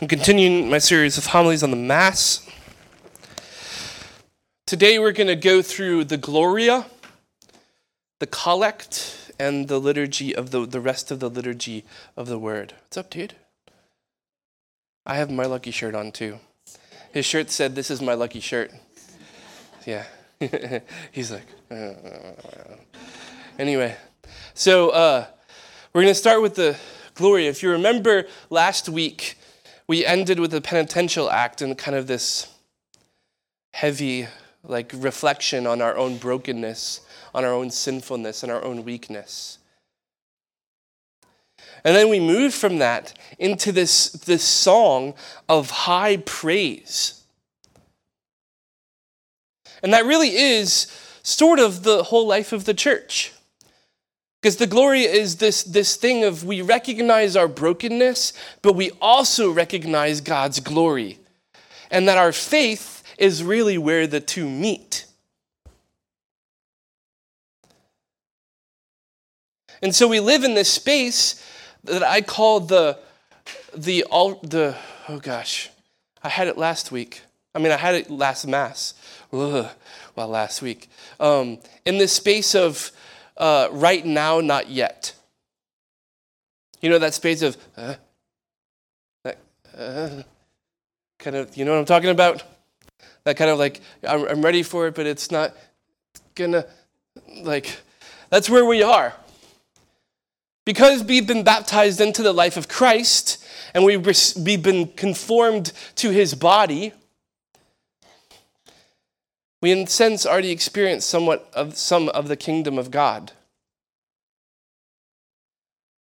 I'm continuing my series of homilies on the Mass. Today we're going to go through the Gloria, the Collect, and the liturgy of the, the rest of the liturgy of the Word. What's up, dude? I have my lucky shirt on too. His shirt said, This is my lucky shirt. Yeah. He's like, uh. anyway. So uh, we're going to start with the Gloria. If you remember last week, we ended with the penitential act and kind of this heavy like reflection on our own brokenness, on our own sinfulness, and our own weakness. And then we moved from that into this, this song of high praise. And that really is sort of the whole life of the church. Because the glory is this, this thing of we recognize our brokenness, but we also recognize God's glory. And that our faith is really where the two meet. And so we live in this space that I call the, the, all, the oh gosh, I had it last week. I mean, I had it last Mass. Ugh, well, last week. Um, in this space of uh, right now, not yet. You know that space of uh, that, uh, kind of, you know what I'm talking about? That kind of like, I'm, I'm ready for it, but it's not gonna, like, that's where we are. Because we've been baptized into the life of Christ and we've been conformed to his body, we, in a sense, already experience somewhat of some of the kingdom of God.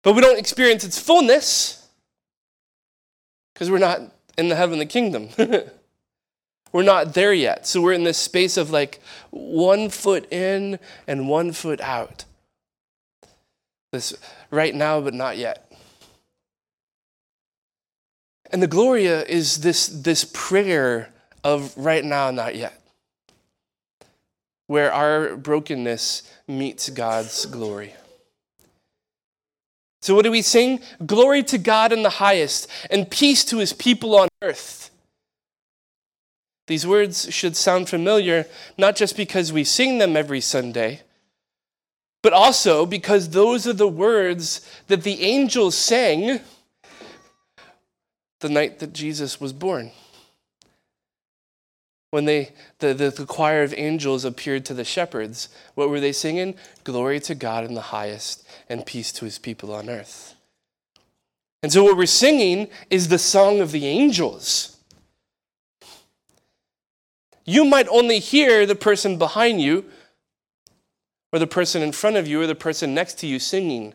But we don't experience its fullness because we're not in the heavenly kingdom. we're not there yet. So we're in this space of like one foot in and one foot out. This right now, but not yet. And the Gloria is this, this prayer of right now, not yet where our brokenness meets God's glory. So, what do we sing? Glory to God in the highest, and peace to his people on earth. These words should sound familiar, not just because we sing them every Sunday, but also because those are the words that the angels sang the night that Jesus was born when they the, the, the, choir of angels appeared to the shepherds what were they singing? Glory to god in the highest and peace to his people on earth. And so what we're singing is the song of the angels. You might only hear the person behind you or the person in front of you or the person next to you singing.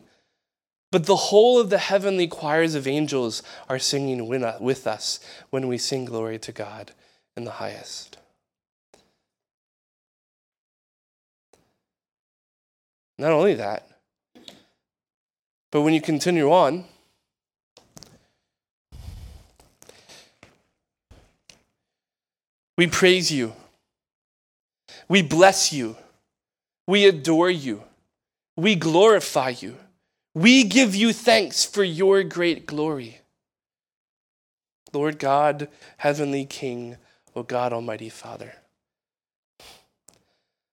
But the whole of the heavenly choirs of angels are singing with us when we sing glory to god in the highest. Not only that, but when you continue on, we praise you, we bless you, we adore you, we glorify you, we give you thanks for your great glory. Lord God, Heavenly King, O God, Almighty Father.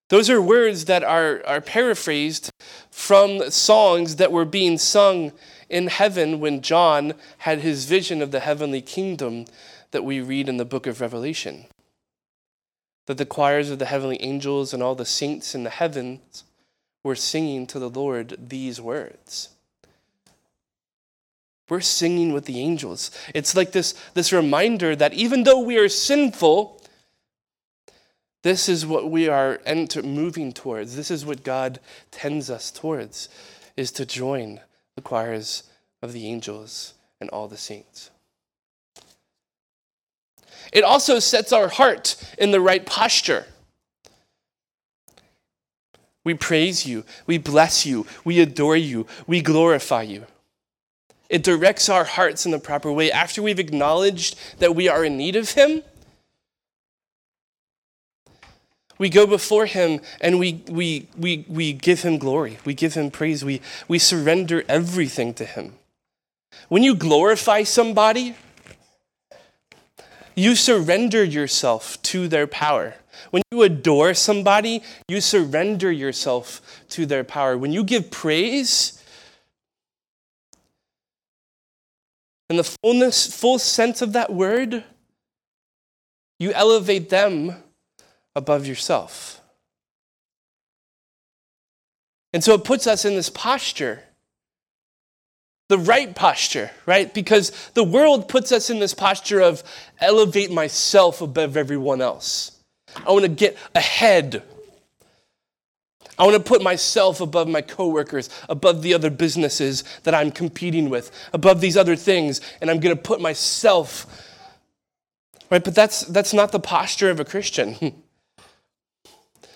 Those are words that are, are paraphrased from songs that were being sung in heaven when John had his vision of the heavenly kingdom that we read in the book of Revelation. That the choirs of the heavenly angels and all the saints in the heavens were singing to the Lord these words. We're singing with the angels. It's like this, this reminder that even though we are sinful, this is what we are enter, moving towards. This is what God tends us towards, is to join the choirs of the angels and all the saints. It also sets our heart in the right posture. We praise you, we bless you, we adore you, we glorify you. It directs our hearts in the proper way. After we've acknowledged that we are in need of Him, we go before Him and we, we, we, we give Him glory. We give Him praise. We, we surrender everything to Him. When you glorify somebody, you surrender yourself to their power. When you adore somebody, you surrender yourself to their power. When you give praise, in the fullness, full sense of that word, you elevate them above yourself. And so it puts us in this posture the right posture, right? Because the world puts us in this posture of elevate myself above everyone else. I want to get ahead. I want to put myself above my coworkers, above the other businesses that I'm competing with, above these other things, and I'm going to put myself right? But that's that's not the posture of a Christian.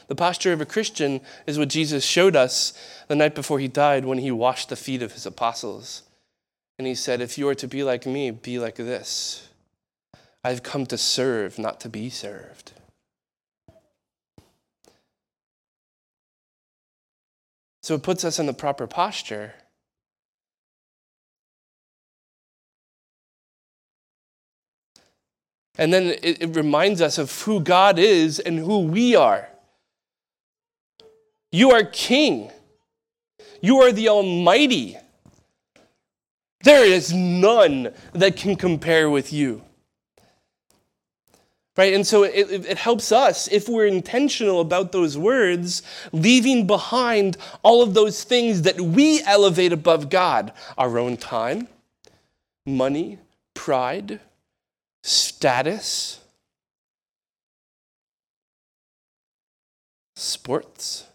the posture of a Christian is what Jesus showed us the night before he died when he washed the feet of his apostles. And he said, If you are to be like me, be like this. I've come to serve, not to be served. So it puts us in the proper posture. And then it, it, reminds us of who God is and who we are. You are king. You are the Almighty. There is none that can compare with you. Right? And so it, it helps us, if we're intentional about those words, leaving behind all of those things that we elevate above God our own time, money, pride, status, sports,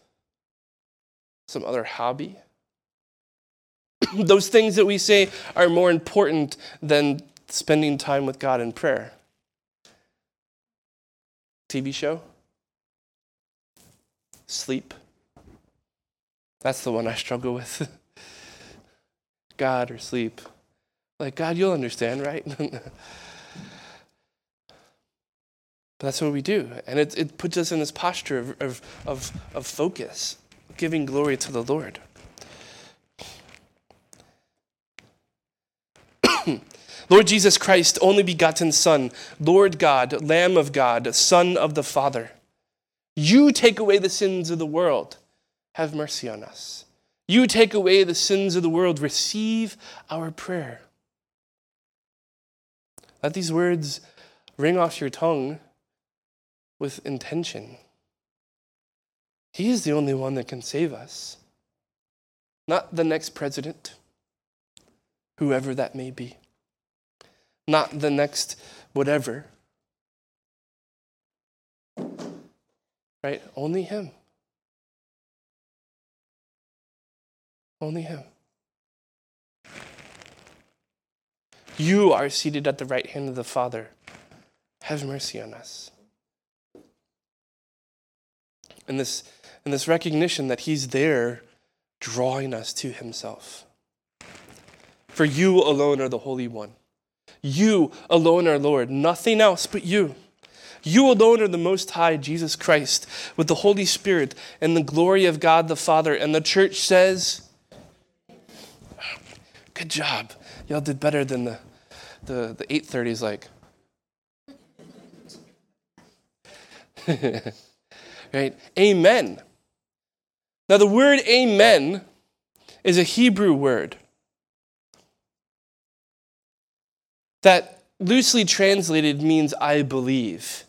some other hobby. Those things that we say are more important than spending time with God in prayer. TV show? Sleep? That's the one I struggle with. God or sleep. Like, God, you'll understand, right? But that's what we do. And it, it puts us in this posture of, of, of, of focus, giving glory to the Lord. Lord Jesus Christ, only begotten Son, Lord God, Lamb of God, Son of the Father, you take away the sins of the world. Have mercy on us. You take away the sins of the world. Receive our prayer. Let these words ring off your tongue with intention. He is the only one that can save us, not the next president, whoever that may be, not the next whatever. Right? Only Him. Only Him. You are seated at the right hand of the Father. Have mercy on us and this, and this recognition that He's there drawing us to Himself. For you alone are the Holy One. You alone are Lord, nothing else but you. You alone are the Most High, Jesus Christ, with the Holy Spirit and the glory of God the Father. And the church says, Good job. Y'all did better than the, the, the 830s, like. Right? Amen. Now, the word amen is a Hebrew word that loosely translated means I believe.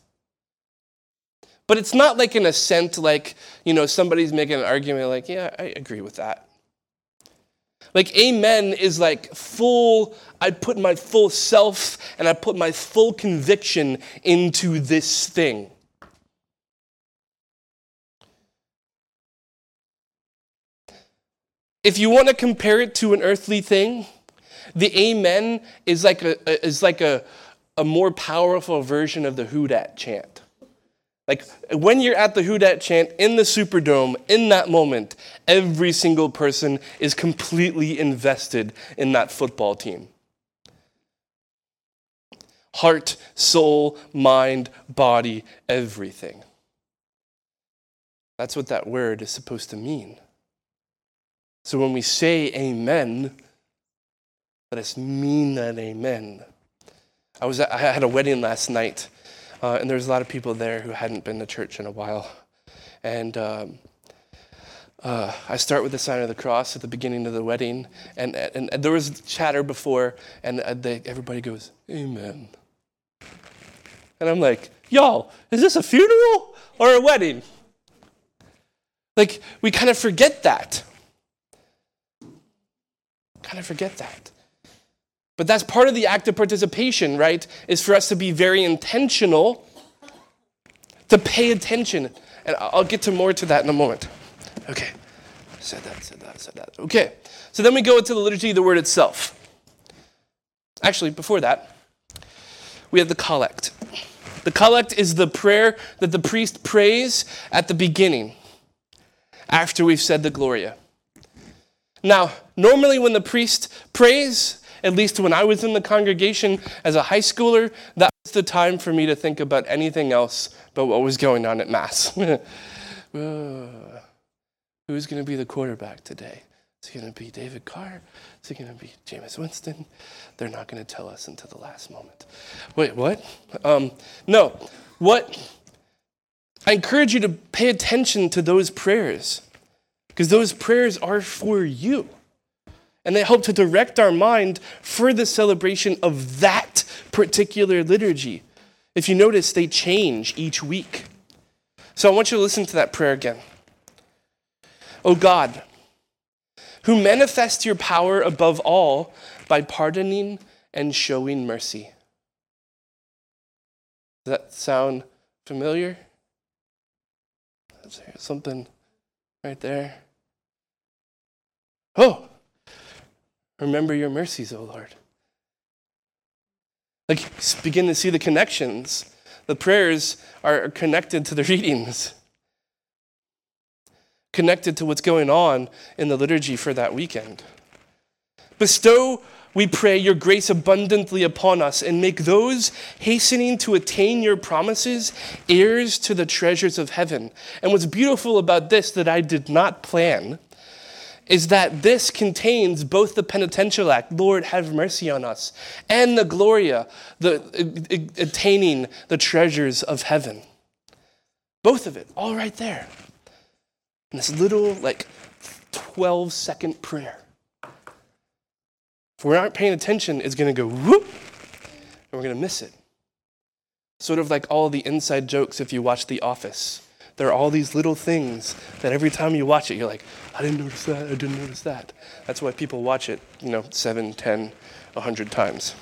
But it's not like an assent, like, you know, somebody's making an argument, like, yeah, I agree with that. Like, amen is like full, I put my full self and I put my full conviction into this thing. If you want to compare it to an earthly thing, the amen is like a, is like a, a more powerful version of the Who Dat chant. Like when you're at the Who Dat chant in the Superdome, in that moment, every single person is completely invested in that football team. Heart, soul, mind, body, everything. That's what that word is supposed to mean. So when we say amen, let us mean that amen. I was I had a wedding last night, uh, and there was a lot of people there who hadn't been to church in a while, and. Um, uh, I start with the sign of the cross at the beginning of the wedding, and, and, and there was chatter before, and uh, they, everybody goes, Amen. And I'm like, y'all, is this a funeral or a wedding? Like, we kind of forget that. Kind of forget that. But that's part of the act of participation, right? Is for us to be very intentional, to pay attention. And I'll get to more to that in a moment. Okay. Said that, said that, said that. Okay. So then we go into the liturgy of the word itself. Actually, before that, we have the collect. The collect is the prayer that the priest prays at the beginning after we've said the Gloria. Now, normally when the priest prays, at least when I was in the congregation as a high schooler, that was the time for me to think about anything else but what was going on at Mass. who's going to be the quarterback today? Is it going to be David Carr? Is it going to be Jameis Winston? They're not going to tell us until the last moment. Wait, what? Um, no. What? I encourage you to pay attention to those prayers because those prayers are for you. And they help to direct our mind for the celebration of that particular liturgy. If you notice, they change each week. So I want you to listen to that prayer again. O God, who manifest your power above all by pardoning and showing mercy. Does that sound familiar? Is there something right there? Oh, remember your mercies, O Lord. Like, begin to see the connections. The prayers are connected to the readings connected to what's going on in the liturgy for that weekend. Bestow, we pray, your grace abundantly upon us and make those hastening to attain your promises heirs to the treasures of heaven. And what's beautiful about this that I did not plan is that this contains both the penitential act, Lord, have mercy on us, and the Gloria, the uh, uh, attaining the treasures of heaven. Both of it, all right there. In this little, like, 12 second prayer. If we aren't paying attention, it's going to go whoop, and we're going to miss it. Sort of like all the inside jokes if you watch The Office. There are all these little things that every time you watch it, you're like, I didn't notice that, I didn't notice that. That's why people watch it, you know, seven, ten, a hundred times.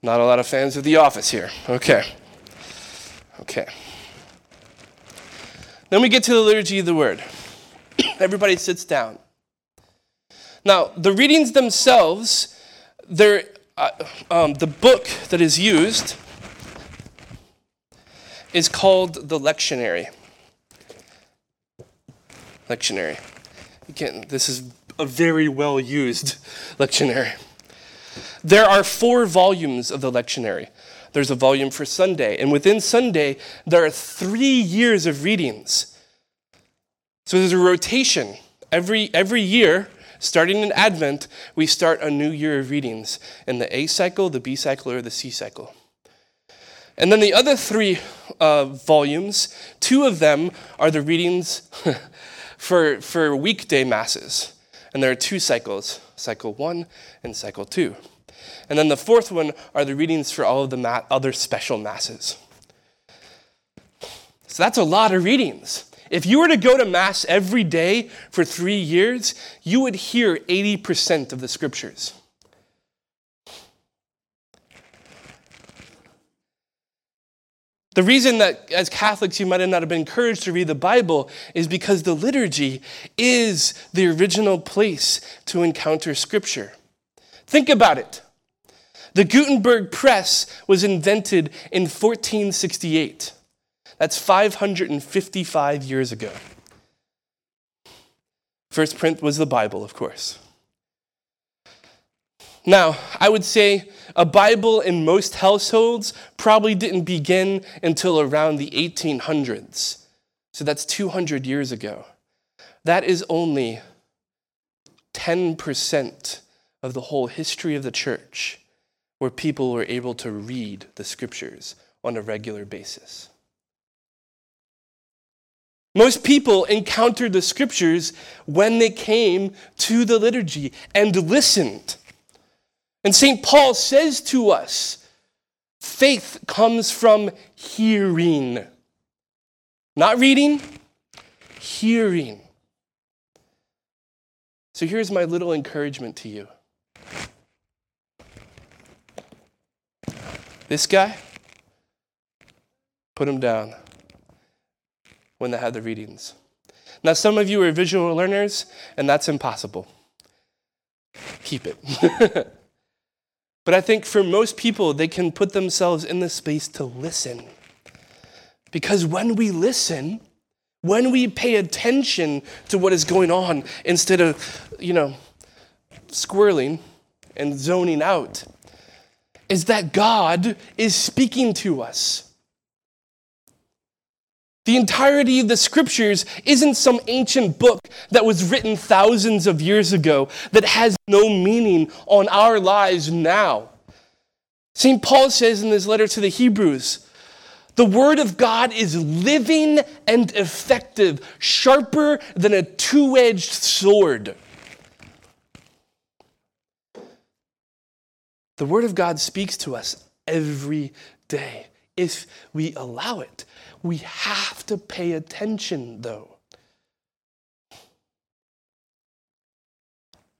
Not a lot of fans of The Office here. Okay. Okay. Then we get to the liturgy of the word. Everybody sits down. Now, the readings themselves, they're, uh, um, the book that is used is called the lectionary. Lectionary. Again, this is a very well used lectionary. There are four volumes of the lectionary there's a volume for Sunday. And within Sunday, there are three years of readings. So there's a rotation. Every, every year, starting in Advent, we start a new year of readings in the A cycle, the B cycle, or the C cycle. And then the other three uh, volumes, two of them are the readings for, for weekday masses. And there are two cycles cycle one and cycle two. And then the fourth one are the readings for all of the ma- other special masses. So that's a lot of readings. If you were to go to Mass every day for three years, you would hear 80% of the scriptures. The reason that as Catholics you might not have been encouraged to read the Bible is because the liturgy is the original place to encounter Scripture. Think about it. The Gutenberg press was invented in 1468. That's 555 years ago. First print was the Bible, of course. Now, I would say a Bible in most households probably didn't begin until around the 1800s. So that's 200 years ago. That is only 10% of the whole history of the church where people were able to read the scriptures on a regular basis. Most people encountered the scriptures when they came to the liturgy and listened. And St. Paul says to us faith comes from hearing, not reading, hearing. So here's my little encouragement to you. This guy, put him down when they had the readings. Now, some of you are visual learners, and that's impossible. Keep it. but I think for most people, they can put themselves in the space to listen. Because when we listen, when we pay attention to what is going on instead of, you know, squirreling and zoning out, is that God is speaking to us. The entirety of the scriptures isn't some ancient book that was written thousands of years ago that has no meaning on our lives now. St. Paul says in his letter to the Hebrews, the word of God is living and effective, sharper than a two edged sword. The word of God speaks to us every day if we allow it. We have to pay attention, though.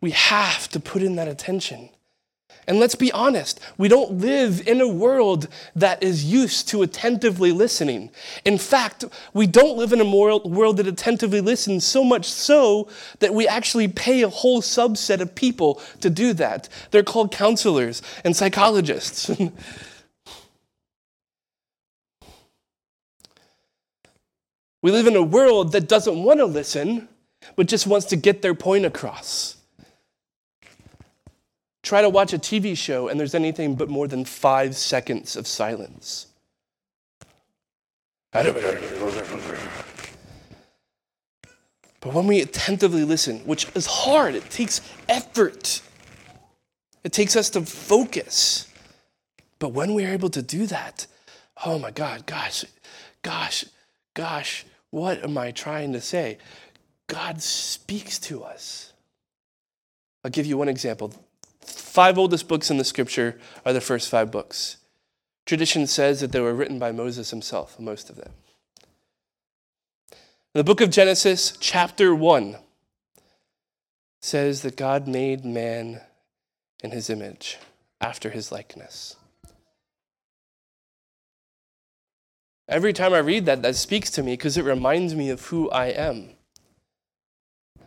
We have to put in that attention. And let's be honest, we don't live in a world that is used to attentively listening. In fact, we don't live in a world that attentively listens so much so that we actually pay a whole subset of people to do that. They're called counselors and psychologists. We live in a world that doesn't want to listen, but just wants to get their point across. Try to watch a TV show and there's anything but more than five seconds of silence. But when we attentively listen, which is hard, it takes effort, it takes us to focus. But when we are able to do that, oh my God, gosh, gosh, gosh, what am I trying to say? God speaks to us. I'll give you one example. Five oldest books in the scripture are the first five books. Tradition says that they were written by Moses himself, most of them. The book of Genesis, chapter 1, says that God made man in his image, after his likeness. Every time I read that, that speaks to me because it reminds me of who I am.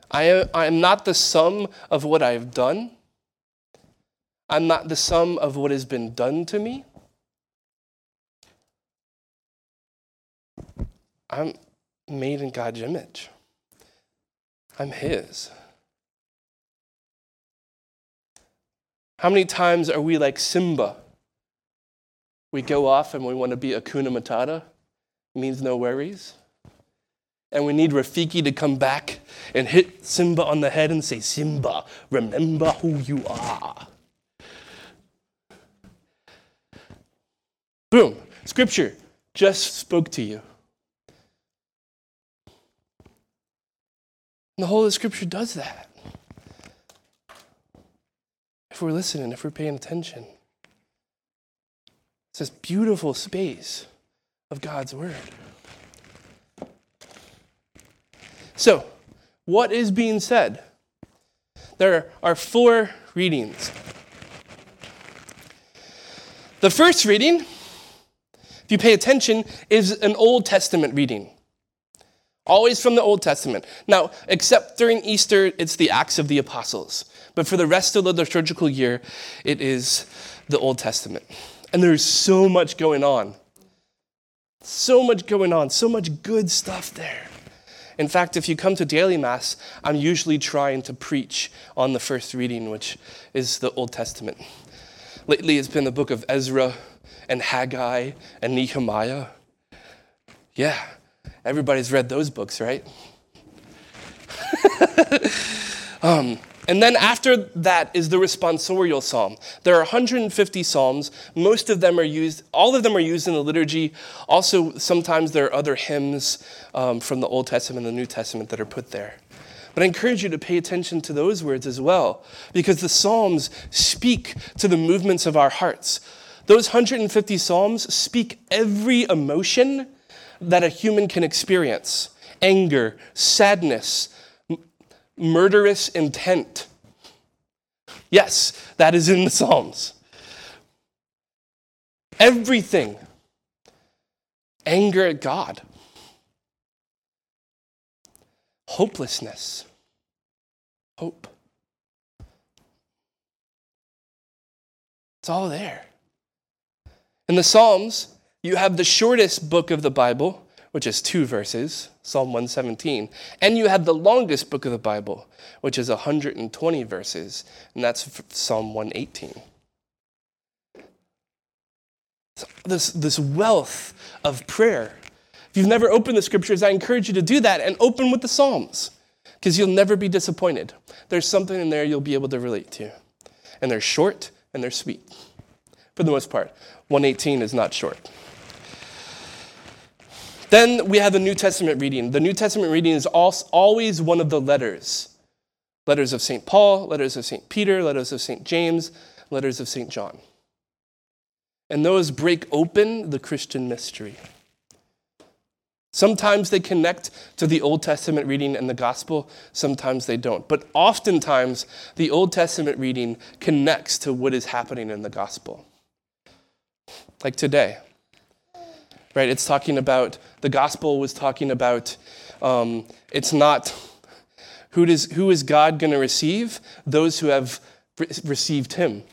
I am I am not the sum of what I've done. I'm not the sum of what has been done to me. I'm made in God's image. I'm His. How many times are we like Simba? We go off and we want to be Hakuna Matata means no worries. And we need Rafiki to come back and hit Simba on the head and say, Simba, remember who you are. Boom, scripture just spoke to you. And the whole of scripture does that. If we're listening, if we're paying attention. It's this beautiful space of God's Word. So, what is being said? There are four readings. The first reading, if you pay attention, is an Old Testament reading. Always from the Old Testament. Now, except during Easter, it's the Acts of the Apostles. But for the rest of the liturgical year, it is the Old Testament. And there's so much going on. So much going on, so much good stuff there. In fact, if you come to daily Mass, I'm usually trying to preach on the first reading, which is the Old Testament. Lately, it's been the book of Ezra and Haggai and Nehemiah. Yeah, everybody's read those books, right? um, And then after that is the responsorial psalm. There are 150 psalms. Most of them are used, all of them are used in the liturgy. Also, sometimes there are other hymns um, from the Old Testament and the New Testament that are put there. But I encourage you to pay attention to those words as well, because the Psalms speak to the movements of our hearts. Those 150 Psalms speak every emotion that a human can experience anger, sadness, murderous intent. Yes, that is in the Psalms. Everything. Anger at God. Hopelessness. Hope. It's all there. In the Psalms, you have the shortest book of the Bible, which is two verses, Psalm 117. And you have the longest book of the Bible, which is 120 verses, and that's Psalm 118. This, this wealth of prayer. If you've never opened the scriptures, I encourage you to do that and open with the Psalms, because you'll never be disappointed. There's something in there you'll be able to relate to. And they're short and they're sweet, for the most part. 118 is not short. Then we have the New Testament reading. The New Testament reading is always one of the letters letters of St. Paul, letters of St. Peter, letters of St. James, letters of St. John. And those break open the Christian mystery. Sometimes they connect to the Old Testament reading and the gospel, sometimes they don't. But oftentimes, the Old Testament reading connects to what is happening in the gospel. Like today right? It's talking about, the gospel was talking about, um, it's not who, does, who is God going to receive? Those who have re- received him,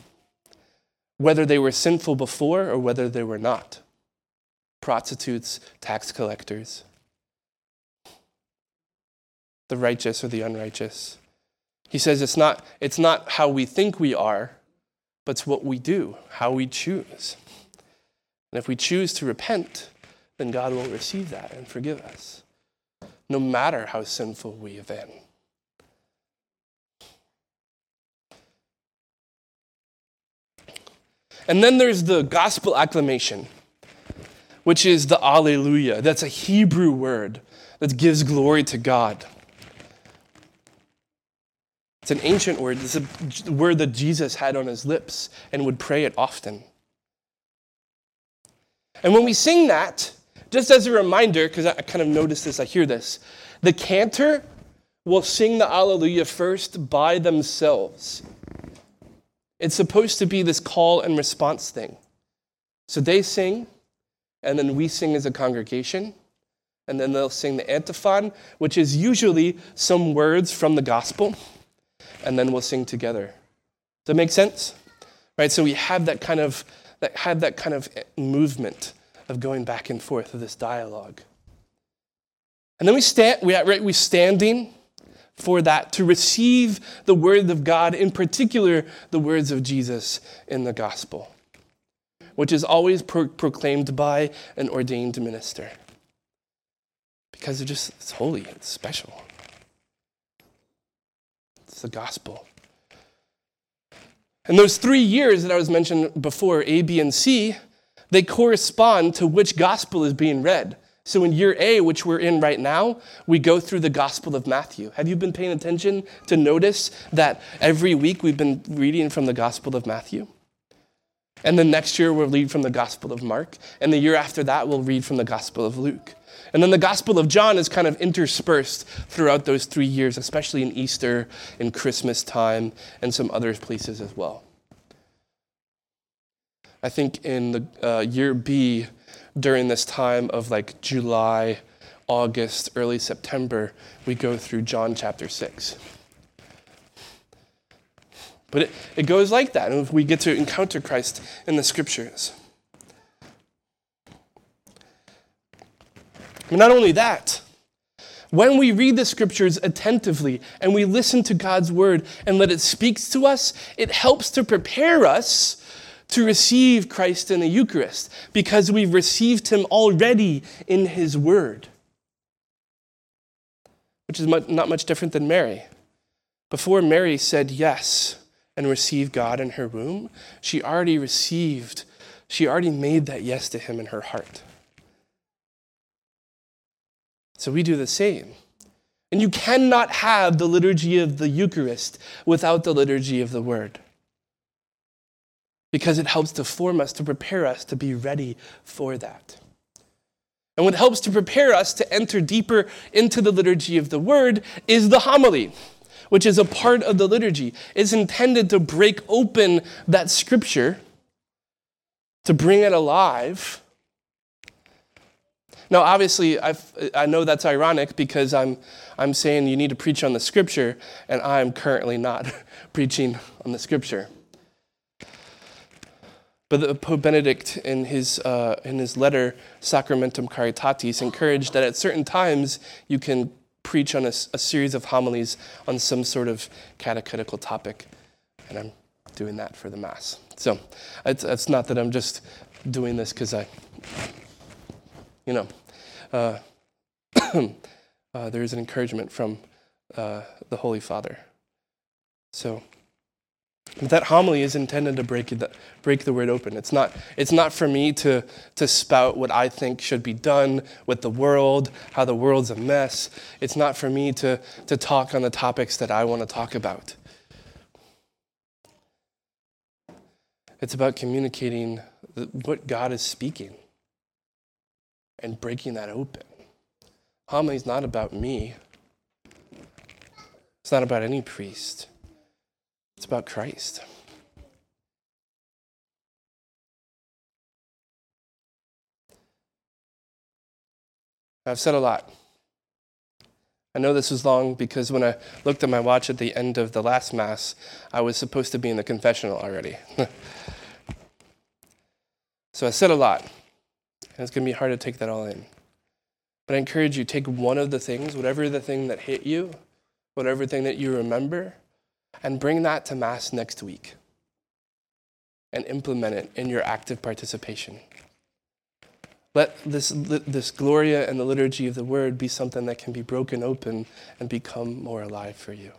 whether they were sinful before or whether they were not. Prostitutes, tax collectors, the righteous or the unrighteous. He says it's not, it's not how we think we are, but it's what we do, how we choose. And if we choose to repent, then God will receive that and forgive us, no matter how sinful we have been. And then there's the gospel acclamation, which is the Alleluia. That's a Hebrew word that gives glory to God. It's an ancient word. It's a word that Jesus had on his lips and would pray it often. And when we sing that, just as a reminder, because I kind of notice this, I hear this, the cantor will sing the Alleluia first by themselves. It's supposed to be this call and response thing. So they sing, and then we sing as a congregation, and then they'll sing the antiphon, which is usually some words from the gospel, and then we'll sing together. Does that make sense? Right? So we have that kind of that had that kind of eh, movement of going back and forth of this dialogue. And then we stand, we, are right, we standing for that to receive the word of God, in particular the words of Jesus in the gospel, which is always pro- proclaimed by an ordained minister. Because it just it's holy, it's special. It's the gospel. And those three years that I was mentioned before, A, B, and C, they correspond to which gospel is being read. So in year A, which we're in right now, we go through the Gospel of Matthew. Have you been paying attention to notice that every week we've been reading from the Gospel of Matthew? And then next year we'll read from the Gospel of Mark. And the year after that we'll read from the Gospel of Luke. And then the Gospel of John is kind of interspersed throughout those three years, especially in Easter, in Christmas time, and some other places as well. I think in the uh, year B, during this time of like July, August, early September, we go through John chapter 6. But it, it goes like that, and we get to encounter Christ in the scriptures. Not only that, when we read the scriptures attentively and we listen to God's word and let it speak to us, it helps to prepare us to receive Christ in the Eucharist because we've received him already in his word, which is not much different than Mary. Before Mary said yes and received God in her womb, she already received, she already made that yes to him in her heart. So we do the same. And you cannot have the liturgy of the Eucharist without the liturgy of the Word. Because it helps to form us, to prepare us to be ready for that. And what helps to prepare us to enter deeper into the liturgy of the Word is the homily, which is a part of the liturgy. It's intended to break open that scripture, to bring it alive now, obviously, I've, i know that's ironic because I'm, I'm saying you need to preach on the scripture, and I'm currently not preaching on the scripture. But the Pope Benedict, in his, uh, in his letter, Sacramentum Caritatis, encouraged that at certain times you can preach on a, a series of homilies on some sort of catechetical topic. And I'm doing that for the Mass. So it's, it's not that I'm just doing this because I you know, uh, uh, there is an encouragement from uh, the Holy Father. So that homily is intended to break the, break the word open. It's not, it's not for me to, to spout what I think should be done with the world, how the world's a mess. It's not for me to, to talk on the topics that I want to talk about. It's about communicating what God is speaking and breaking that open. Homily is not about me. It's not about any priest. It's about Christ. I've said a lot. I know this was long because when I looked at my watch at the end of the last Mass, I was supposed to be in the confessional already. so I said a lot. And it's going to be hard to take that all in. But I encourage you, take one of the things, whatever the thing that hit you, whatever thing that you remember, and bring that to Mass next week and implement it in your active participation. Let this, this Gloria and the liturgy of the Word be something that can be broken open and become more alive for you.